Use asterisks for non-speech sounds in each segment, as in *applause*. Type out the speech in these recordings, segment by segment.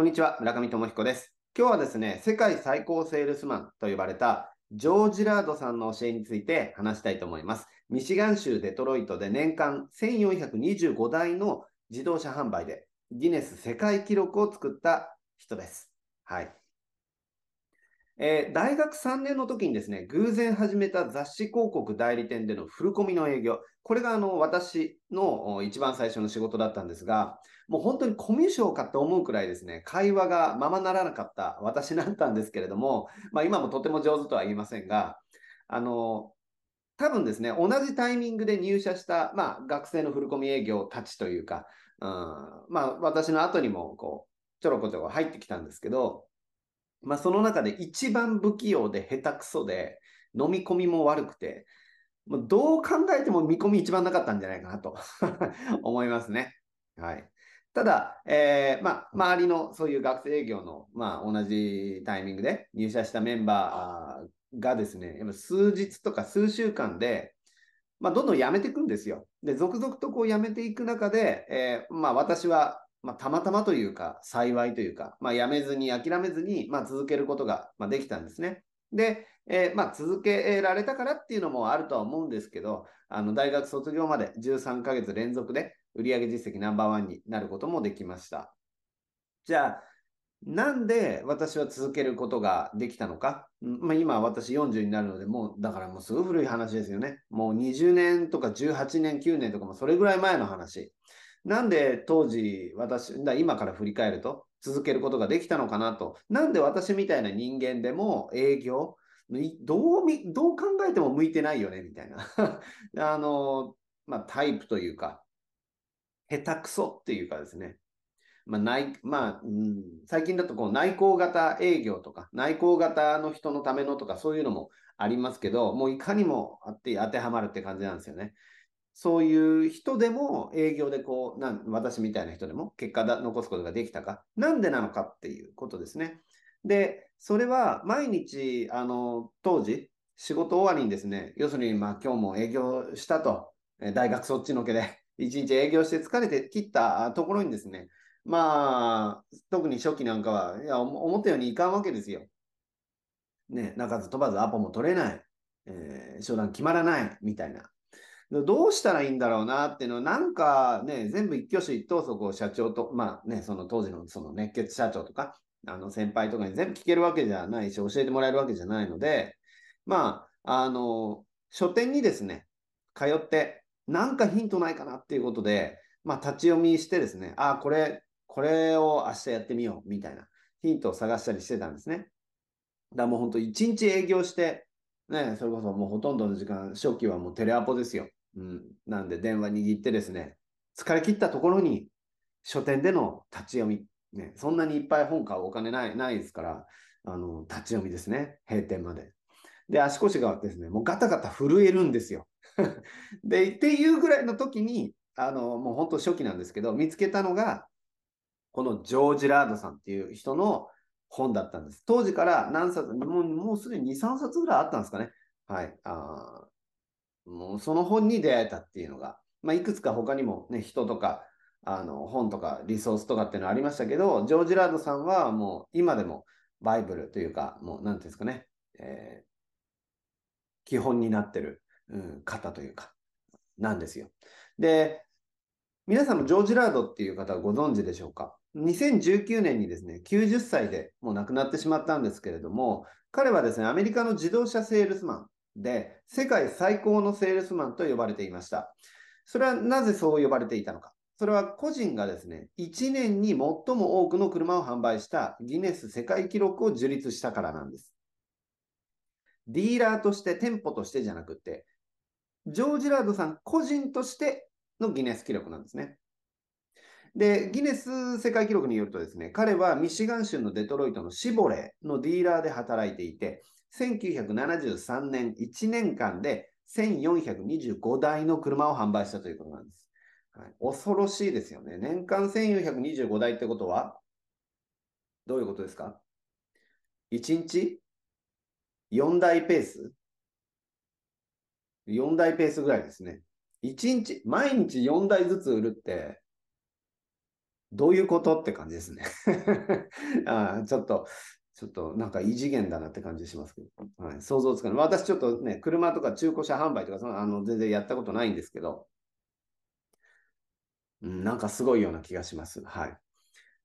こんにちは、村上智彦です。今日はですね、世界最高セールスマンと呼ばれたジョージ・ラードさんの教えについて話したいと思います。ミシガン州デトロイトで年間1425台の自動車販売でギネス世界記録を作った人です。はい。えー大学3年の時にですね、偶然始めた雑誌広告代理店でのフルコミの営業、これがあの私の一番最初の仕事だったんですが、もう本当にコミュ障かと思うくらいですね、会話がままならなかった私だったんですけれども、まあ、今もとても上手とは言いませんが、あの、多分ですね、同じタイミングで入社した、まあ、学生のフルコミ営業たちというか、うん、まあ、私の後にも、こう、ちょろこちょろ入ってきたんですけど、まあ、その中で一番不器用で下手くそで、飲み込みも悪くて、もうどう考えても見込み一番なかったんじゃないかなと *laughs* 思いますね。はい。ただ、えーまあ、周りのそういう学生営業の、まあ、同じタイミングで入社したメンバーがですね、やっぱ数日とか数週間で、まあ、どんどん辞めていくんですよ。で、続々とこう辞めていく中で、えーまあ、私は、まあ、たまたまというか、幸いというか、まあ、辞めずに、諦めずに、まあ、続けることが、まあ、できたんですね。で、えーまあ、続けられたからっていうのもあるとは思うんですけど、あの大学卒業まで13ヶ月連続で売上実績ナンバーワンになることもできました。じゃあ、なんで私は続けることができたのか、まあ、今私40になるので、もうだからもうすごい古い話ですよね。もう20年とか18年、9年とかもそれぐらい前の話。なんで当時私、だ今から振り返ると続けることができたのかなと。なんで私みたいな人間でも営業、どう、どう考えても向いてないよね、みたいな。*laughs* あの、まあ、タイプというか、下手くそっていうかですね。まあ、内、まあ、うん、最近だとこう内向型営業とか、内向型の人のためのとか、そういうのもありますけど、もういかにもあって当てはまるって感じなんですよね。そういう人でも営業でこう、なん私みたいな人でも結果だ残すことができたか、なんでなのかっていうことですね。で、それは毎日、あの、当時、仕事終わりにですね、要するに、まあ今日も営業したと、大学そっちのけで、*laughs* 一日営業して疲れてきったところにですね、まあ、特に初期なんかは、いや、思ったようにいかんわけですよ。ね、鳴かず飛ばずアポも取れない、えー商談決まらない、みたいな。どうしたらいいんだろうなっていうのは、なんかね、全部一挙手一投足を社長と、まあね、その当時のその熱血社長とか、あの先輩とかに全部聞けるわけじゃないし、教えてもらえるわけじゃないので、まあ、あの、書店にですね、通って、なんかヒントないかなっていうことで、まあ、立ち読みしてですね、あ、これ、これを明日やってみよう、みたいなヒントを探したりしてたんですね。だからもう本当一日営業して、ね、それこそもうほとんどの時間、初期はもうテレアポですよ。うん。なんで電話握ってですね、疲れ切ったところに書店での立ち読み。ね、そんなにいっぱい本買うお金ない、ないですから、あの、立ち読みですね。閉店まで。で、足腰がですね、もうガタガタ震えるんですよ。*laughs* で、っていうぐらいの時に、あの、もう本当初期なんですけど、見つけたのが、このジョージ・ラードさんっていう人の本だったんです。当時から何冊、もうもうすでに2、3冊ぐらいあったんですかね。はい。あもうその本に出会えたっていうのが、まあ、いくつか他にもね、人とか、あの、本とかリソースとかっていうのありましたけど、ジョージ・ラードさんはもう今でもバイブルというか、もうなんていうんですかね、えー基本になってる、うん、方というか、なんですよ。で、皆さんもジョージ・ラードっていう方はご存知でしょうか ?2019 年にですね、90歳でもう亡くなってしまったんですけれども、彼はですね、アメリカの自動車セールスマンで、世界最高のセールスマンと呼ばれていました。それはなぜそう呼ばれていたのか。それは個人がですね、1年に最も多くの車を販売したギネス世界記録を樹立したからなんです。ディーラーとして、店舗としてじゃなくて、ジョージ・ラードさん個人としてのギネス記録なんですね。で、ギネス世界記録によるとですね、彼はミシガン州のデトロイトのシボレーのディーラーで働いていて、1973年1年間で1425台の車を販売したということなんです。はい、恐ろしいですよね。年間1425台ってことは、どういうことですか ?1 日？4台ペース ?4 台ペースぐらいですね。1日、毎日4台ずつ売るって、どういうこと？って感じですね *laughs* あ。ちょっと、ちょっとなんか異次元だなって感じしますけど、はい、想像つかない。私ちょっとね、車とか中古車販売とかそのあの全然やったことないんですけど、うん、なんかすごいような気がします。はい。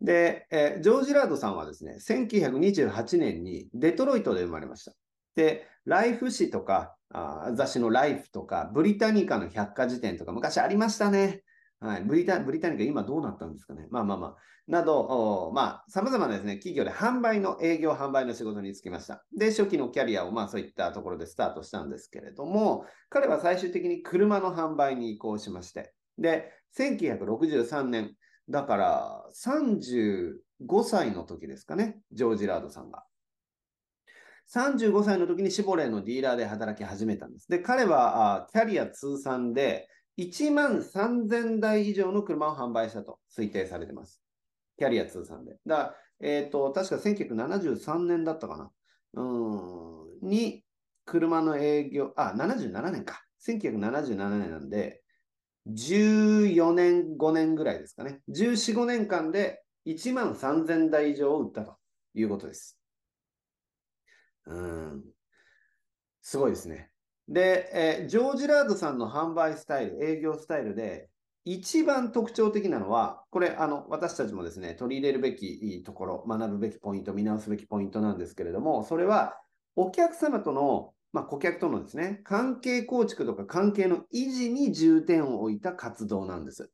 で、えー、ジョージ・ラードさんはですね、1928年にデトロイトで生まれました。で、ライフ誌とか、あ雑誌のライフとか、ブリタニカの百科事典とか昔ありましたね。はい、ブリタブリタニカ今どうなったんですかね。まあまあまあ。など、まあ、様々なですね、企業で販売の営業、販売の仕事に就きました。で、初期のキャリアをまあそういったところでスタートしたんですけれども、彼は最終的に車の販売に移行しまして、で、1963年、だから35歳の時ですかね、ジョージ・ラードさんが。35歳の時にシボレーのディーラーで働き始めたんです。で、彼はキャリア通算で1万3000台以上の車を販売したと推定されてます。キャリア通算で。だから、えっ、ー、と、確か1973年だったかな。うん、に、車の営業、あ、77年か。1977年なんで、14年、5年ぐらいですかね。14、5年間で1万3000台以上を売ったということです。うん。すごいですね。で、えー、ジョージ・ラードさんの販売スタイル、営業スタイルで、一番特徴的なのは、これ、あの、私たちもですね、取り入れるべきところ、学ぶべきポイント、見直すべきポイントなんですけれども、それは、お客様との、まあ、顧客とのですね、関係構築とか関係の維持に重点を置いた活動なんです。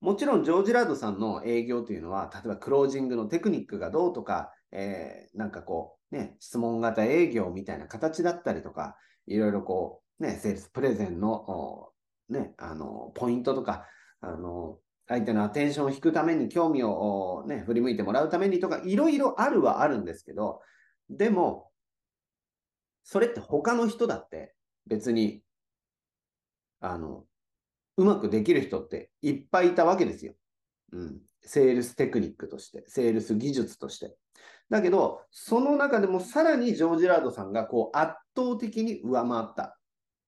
もちろん、ジョージ・ラードさんの営業というのは、例えばクロージングのテクニックがどうとか、えー、なんかこう、ね、質問型営業みたいな形だったりとか、いろいろこう、ね、セールスプレゼンの、ね、あの、ポイントとか、あの、相手のアテンションを引くために興味をね、振り向いてもらうためにとか、いろいろあるはあるんですけど、でも、それって他の人だって別に、あの、うまくできる人っていっぱいいたわけですよ。うん。セールステクニックとして、セールス技術として。だけど、その中でもさらにジョージ・ラードさんがこう圧倒的に上回ったっ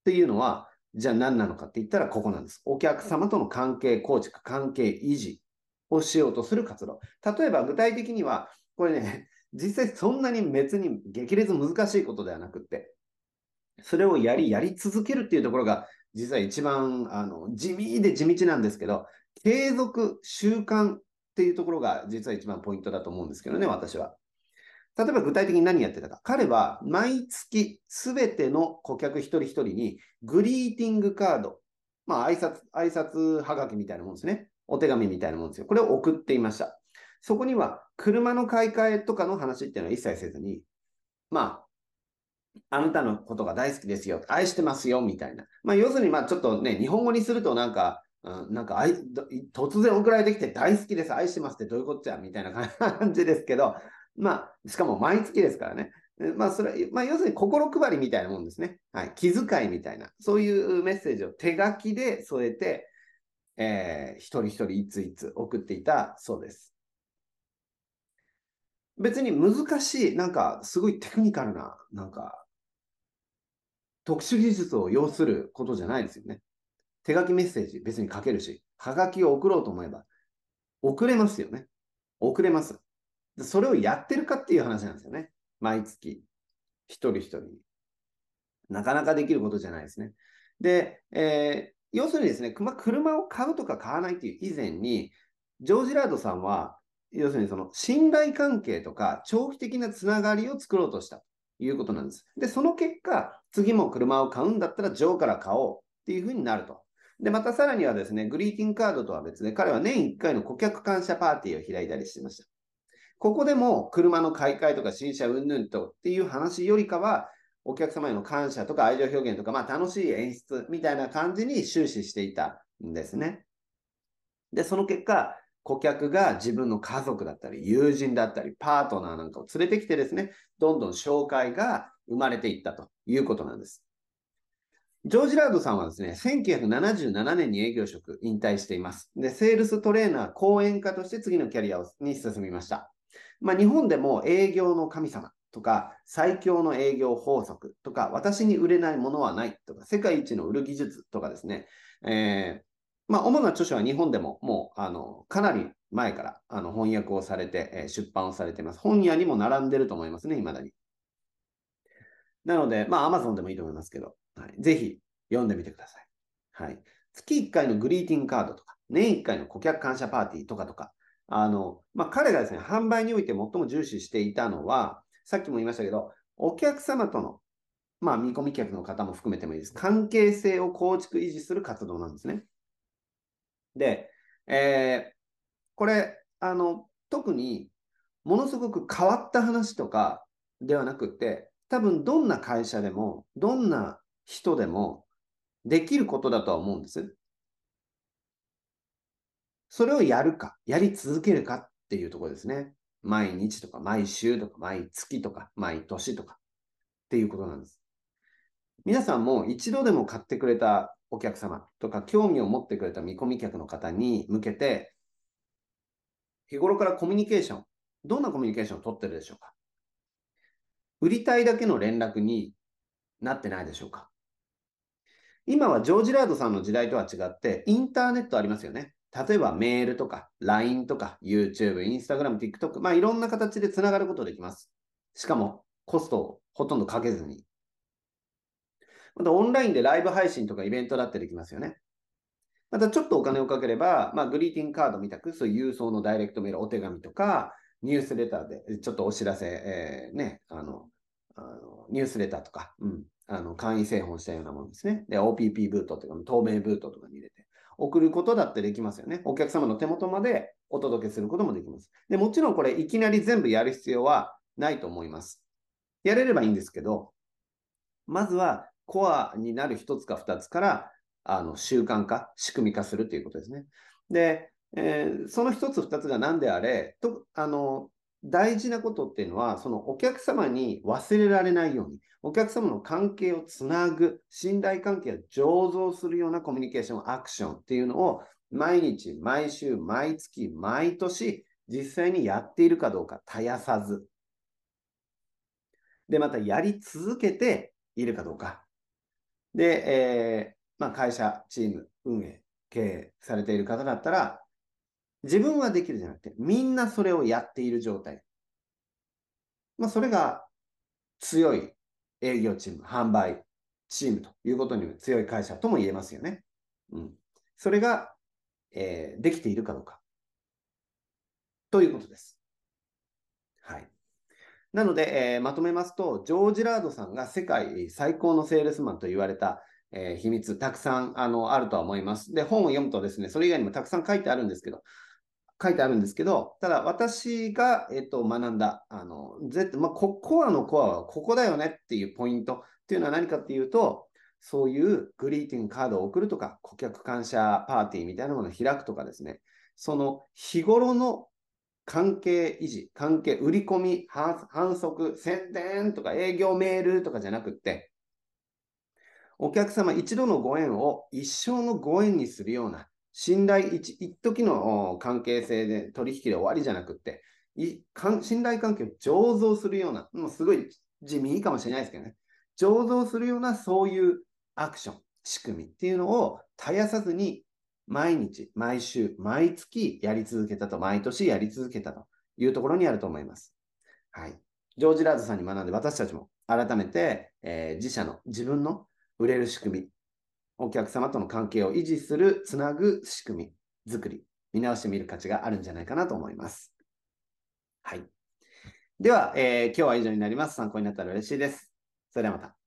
ていうのは、じゃあ何なのかって言ったらここなんです。お客様との関係構築、関係維持をしようとする活動。例えば具体的には、これね、実際そんなに別に激烈難しいことではなくって、それをやり、やり続けるっていうところが、実は一番あの地味で地道なんですけど、継続、習慣っていうところが実は一番ポイントだと思うんですけどね、私は。例えば具体的に何やってたか。彼は毎月すべての顧客一人一人にグリーティングカード、まあ挨拶、挨拶はがきみたいなもんですね。お手紙みたいなもんですよ。これを送っていました。そこには車の買い替えとかの話っていうのは一切せずに、まあ、あなたのことが大好きですよ、愛してますよ、みたいな。まあ、要するに、まあ、ちょっとね、日本語にするとなんか、うん、なんか、突然送られてきて大好きです、愛してますってどういうこっちゃみたいな感じですけど、まあ、しかも毎月ですからね。まあ、それ、まあ、要するに心配りみたいなもんですね。はい。気遣いみたいな、そういうメッセージを手書きで添えて、えー、一人一人いついつ送っていたそうです。別に難しい、なんかすごいテクニカルな、なんか、特殊技術を要することじゃないですよね。手書きメッセージ別に書けるし、はがきを送ろうと思えば、送れますよね。送れます。それをやってるかっていう話なんですよね。毎月、一人一人。なかなかできることじゃないですね。で、えー、要するにですね、ま車を買うとか買わないっていう以前に、ジョージ・ラードさんは、要するにその信頼関係とか長期的なつながりを作ろうとしたということなんです。で、その結果、次も車を買うんだったら、ジョーから買おうっていうふうになると。で、またさらにはですね、グリーティングカードとは別で、彼は年1回の顧客感謝パーティーを開いたりしてました。ここでも車の買い替えとか新車うんぬんとっていう話よりかは、お客様への感謝とか愛情表現とか、まあ楽しい演出みたいな感じに終始していたんですね。で、その結果、顧客が自分の家族だったり、友人だったり、パートナーなんかを連れてきてですね、どんどん紹介が生まれていったということなんです。ジョージ・ラードさんはですね、1977年に営業職引退しています。で、セールストレーナー、講演家として次のキャリアに進みました。まあ、日本でも営業の神様とか、最強の営業法則とか、私に売れないものはないとか、世界一の売る技術とかですね、えまあ、主な著書は日本でももう、あの、かなり前からあの翻訳をされて、えー、出版をされています。本屋にも並んでると思いますね、未だに。なので、まあ、Amazon でもいいと思いますけど、はい、ぜひ読んでみてください。はい。月1回のグリーティングカードとか、年1回の顧客感謝パーティーとかとか、あの、まあ、彼がですね、販売において最も重視していたのは、さっきも言いましたけど、お客様との、まあ、見込み客の方も含めてもいいです。関係性を構築維持する活動なんですね。で、えー、これ、あの、特にものすごく変わった話とかではなくて、多分どんな会社でも、どんな人でもできることだとは思うんです。それをやるか、やり続けるかっていうところですね。毎日とか毎週とか毎月とか毎年とかっていうことなんです。皆さんも一度でも買ってくれたお客様とか興味を持ってくれた見込み客の方に向けて日頃からコミュニケーション、どんなコミュニケーションを取ってるでしょうか？売りたいだけの連絡になってないでしょうか？今はジョージ・ラードさんの時代とは違って、インターネットありますよね。例えばメールとか LINE とか YouTube、Instagram、TikTok、まあいろんな形でつながることできます。しかもコストをほとんどかけずに。またオンラインでライブ配信とかイベントだってできますよね。またちょっとお金をかければ、まあ、グリーティングカードみたく、そういう郵送のダイレクトメール、お手紙とか、ニュースレターで、ちょっとお知らせ、えー、ね、あの、あのニュースレターとか、うん、あの、簡易製本したようなものですね。で、OPP ブートとか、透明ブートとかに入れて、送ることだってできますよね。お客様の手元までお届けすることもできます。で、もちろんこれ、いきなり全部やる必要はないと思います。やれればいいんですけど、まずはコアになる一つか二つからあの習慣化、仕組み化するということですね。で、えー、その一つ二つが何であれとあの、大事なことっていうのは、そのお客様に忘れられないように、お客様の関係をつなぐ、信頼関係を醸造するようなコミュニケーション、アクションっていうのを毎日、毎週、毎月、毎年、実際にやっているかどうか絶やさず。で、またやり続けているかどうか。で、えまあ、会社、チーム、運営、経営されている方だったら、自分はできるじゃなくて、みんなそれをやっている状態。まあ、それが強い営業チーム、販売チームということに強い会社とも言えますよね。うん。それが、えー、できているかどうか。ということです。はい。なので、えー、まとめますと、ジョージ・ラードさんが世界最高のセールスマンと言われた、えー、秘密、たくさんあのあるとは思います。で、本を読むとですね、それ以外にもたくさん書いてあるんですけど、書いてあるんですけど、ただ私が、えっと、学んだ、あの、ぜまあ、コアのコアはここだよねっていうポイントっていうのは何かっていうと、そういうグリーティングカードを送るとか、顧客感謝パーティーみたいなものを開くとかですね、その日頃の関係維持、関係、売り込み、反則、宣伝とか営業メールとかじゃなくって、お客様一度のご縁を一生のご縁にするような、信頼一、一時の関係性で取引で終わりじゃなくて、い信頼関係を醸造するような、もうすごい地味かもしれないですけどね、醸造するようなそういうアクション、仕組みっていうのを絶やさずに毎日、毎週、毎月やり続けたと、毎年やり続けたというところにあると思います。はい。ジョージ・ラーズさんに学んで私たちも改めて、えー、自社の自分の売れる仕組み、お客様との関係を維持する、つなぐ仕組み、作り、見直してみる価値があるんじゃないかなと思います。はい。では、えー、今日は以上になります。参考になったら嬉しいです。それではまた。